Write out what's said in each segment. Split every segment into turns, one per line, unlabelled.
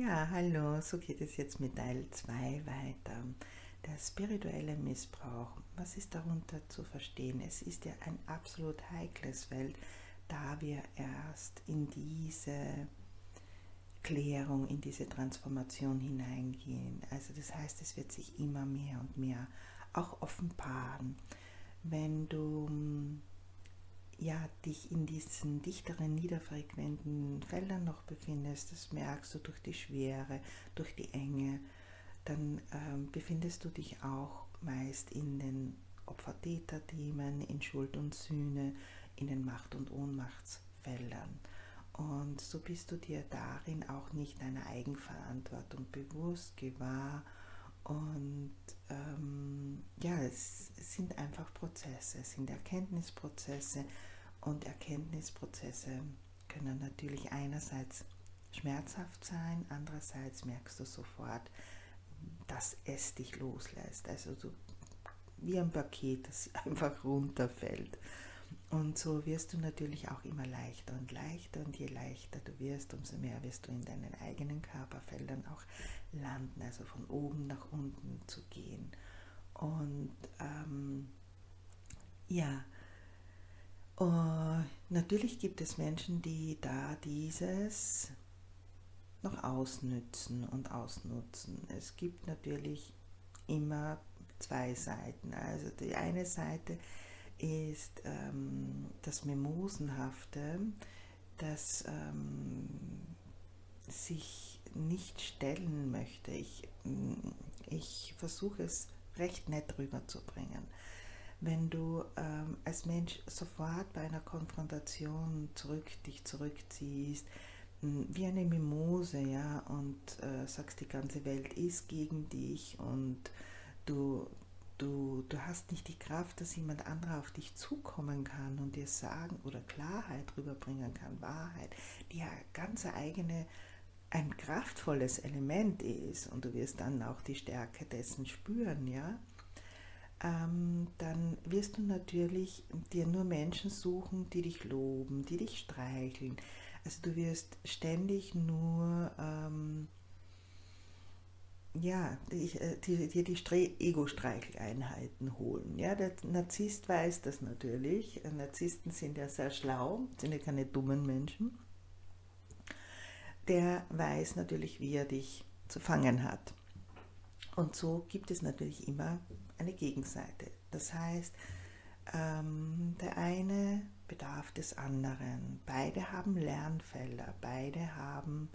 Ja, hallo, so geht es jetzt mit Teil 2 weiter. Der spirituelle Missbrauch, was ist darunter zu verstehen? Es ist ja ein absolut heikles Feld, da wir erst in diese Klärung, in diese Transformation hineingehen. Also das heißt, es wird sich immer mehr und mehr auch offenbaren. Wenn du ja, dich in diesen dichteren, niederfrequenten Feldern noch befindest, das merkst du durch die Schwere, durch die Enge, dann ähm, befindest du dich auch meist in den Opfer-Täter-Themen, in Schuld und Sühne, in den Macht- und Ohnmachtsfeldern. Und so bist du dir darin auch nicht deiner Eigenverantwortung bewusst, gewahr. Und ähm, ja, es, es sind einfach Prozesse, es sind Erkenntnisprozesse, und Erkenntnisprozesse können natürlich einerseits schmerzhaft sein, andererseits merkst du sofort, dass es dich loslässt. Also du, wie ein Paket, das einfach runterfällt. Und so wirst du natürlich auch immer leichter und leichter und je leichter du wirst, umso mehr wirst du in deinen eigenen Körperfeldern auch landen, also von oben nach unten zu gehen. Und ähm, ja, Uh, natürlich gibt es Menschen, die da dieses noch ausnützen und ausnutzen. Es gibt natürlich immer zwei Seiten. Also die eine Seite ist ähm, das Mimosenhafte, das ähm, sich nicht stellen möchte. Ich, ich versuche es recht nett rüberzubringen wenn du ähm, als Mensch sofort bei einer Konfrontation zurück, dich zurückziehst, wie eine Mimose, ja, und äh, sagst, die ganze Welt ist gegen dich und du, du, du hast nicht die Kraft, dass jemand anderer auf dich zukommen kann und dir sagen oder Klarheit rüberbringen kann, Wahrheit, die ja ganz eigene, ein kraftvolles Element ist und du wirst dann auch die Stärke dessen spüren, ja ähm, dann wirst du natürlich dir nur Menschen suchen, die dich loben, die dich streicheln. Also du wirst ständig nur ähm, ja, die, äh, die, dir die Ego-Streicheleinheiten holen. Ja, der Narzisst weiß das natürlich. Narzissten sind ja sehr schlau, sind ja keine dummen Menschen. Der weiß natürlich, wie er dich zu fangen hat. Und so gibt es natürlich immer eine Gegenseite. Das heißt, ähm, der eine bedarf des anderen. Beide haben Lernfelder, beide haben,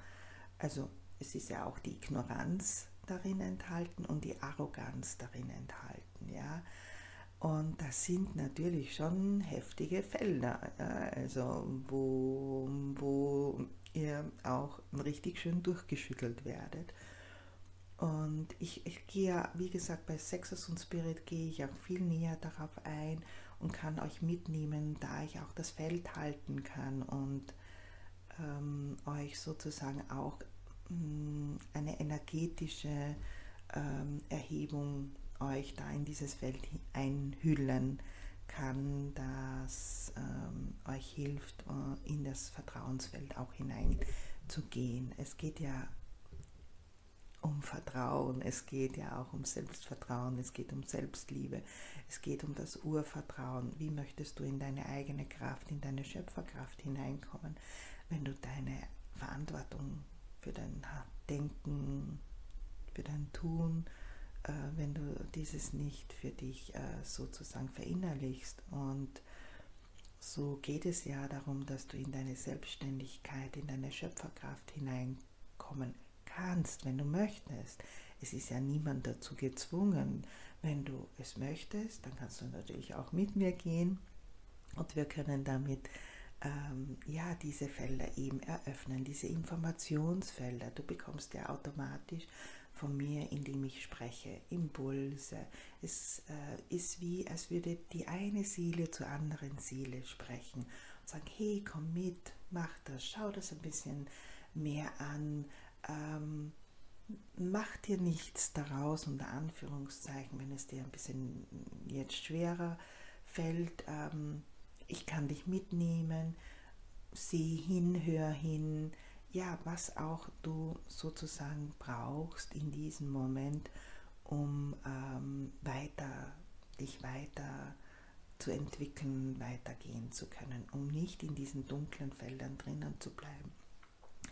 also es ist ja auch die Ignoranz darin enthalten und die Arroganz darin enthalten, ja. Und das sind natürlich schon heftige Felder, also wo, wo ihr auch richtig schön durchgeschüttelt werdet. Und ich, ich gehe wie gesagt, bei Sexus und Spirit gehe ich auch viel näher darauf ein und kann euch mitnehmen, da ich auch das Feld halten kann und ähm, euch sozusagen auch mh, mm, eine energetische ähm, Erhebung euch da in dieses Feld einhüllen kann, das ähm, euch hilft, äh, in das Vertrauensfeld auch hineinzugehen. Es geht ja um Vertrauen, es geht ja auch um Selbstvertrauen, es geht um Selbstliebe, es geht um das Urvertrauen. Wie möchtest du in deine eigene Kraft, in deine Schöpferkraft hineinkommen, wenn du deine Verantwortung für dein Denken, für dein Tun, äh, wenn du dieses nicht für dich äh, sozusagen verinnerlichst und so geht es ja darum, dass du in deine Selbstständigkeit, in deine Schöpferkraft hineinkommen kannst, wenn du möchtest. Es ist ja niemand dazu gezwungen. Wenn du es möchtest, dann kannst du natürlich auch mit mir gehen und wir können damit ähm, ja diese Felder eben eröffnen, diese Informationsfelder. Du bekommst ja automatisch von mir, indem ich spreche, Impulse. Es äh, ist wie, als würde die eine Seele zur anderen Seele sprechen und sagen, hey, komm mit, mach das, schau das ein bisschen mehr an, ähm, mach dir nichts daraus, unter Anführungszeichen, wenn es dir ein bisschen jetzt schwerer fällt. Ähm, ich kann dich mitnehmen, sieh hin, hör hin. ja, was auch du sozusagen brauchst in diesem Moment, um ähm, weiter, dich weiter zu entwickeln, weitergehen zu können, um nicht in diesen dunklen Feldern drinnen zu bleiben,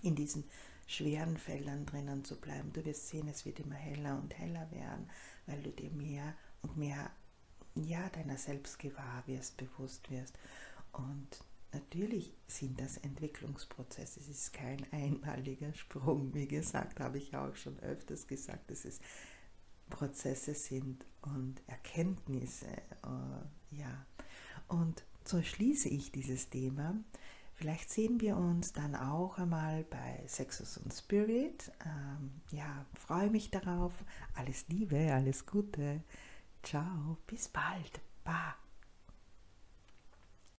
in diesen schweren Feldern drinnen zu bleiben. Du wirst sehen, es wird immer heller und heller werden, weil du dir mehr und mehr ja, deiner selbst gewahr wirst, bewusst wirst. Und natürlich sind das Entwicklungsprozesse. Es ist kein einmaliger Sprung. Wie gesagt, habe ich auch schon öfters gesagt, dass es Prozesse sind und Erkenntnisse. Äh, ja. Und so schließe ich dieses Thema. Vielleicht sehen wir uns dann auch einmal bei Sexus und Spirit. Ähm, ja, freue mich darauf. Alles Liebe, alles Gute. Ciao, bis bald. Bye.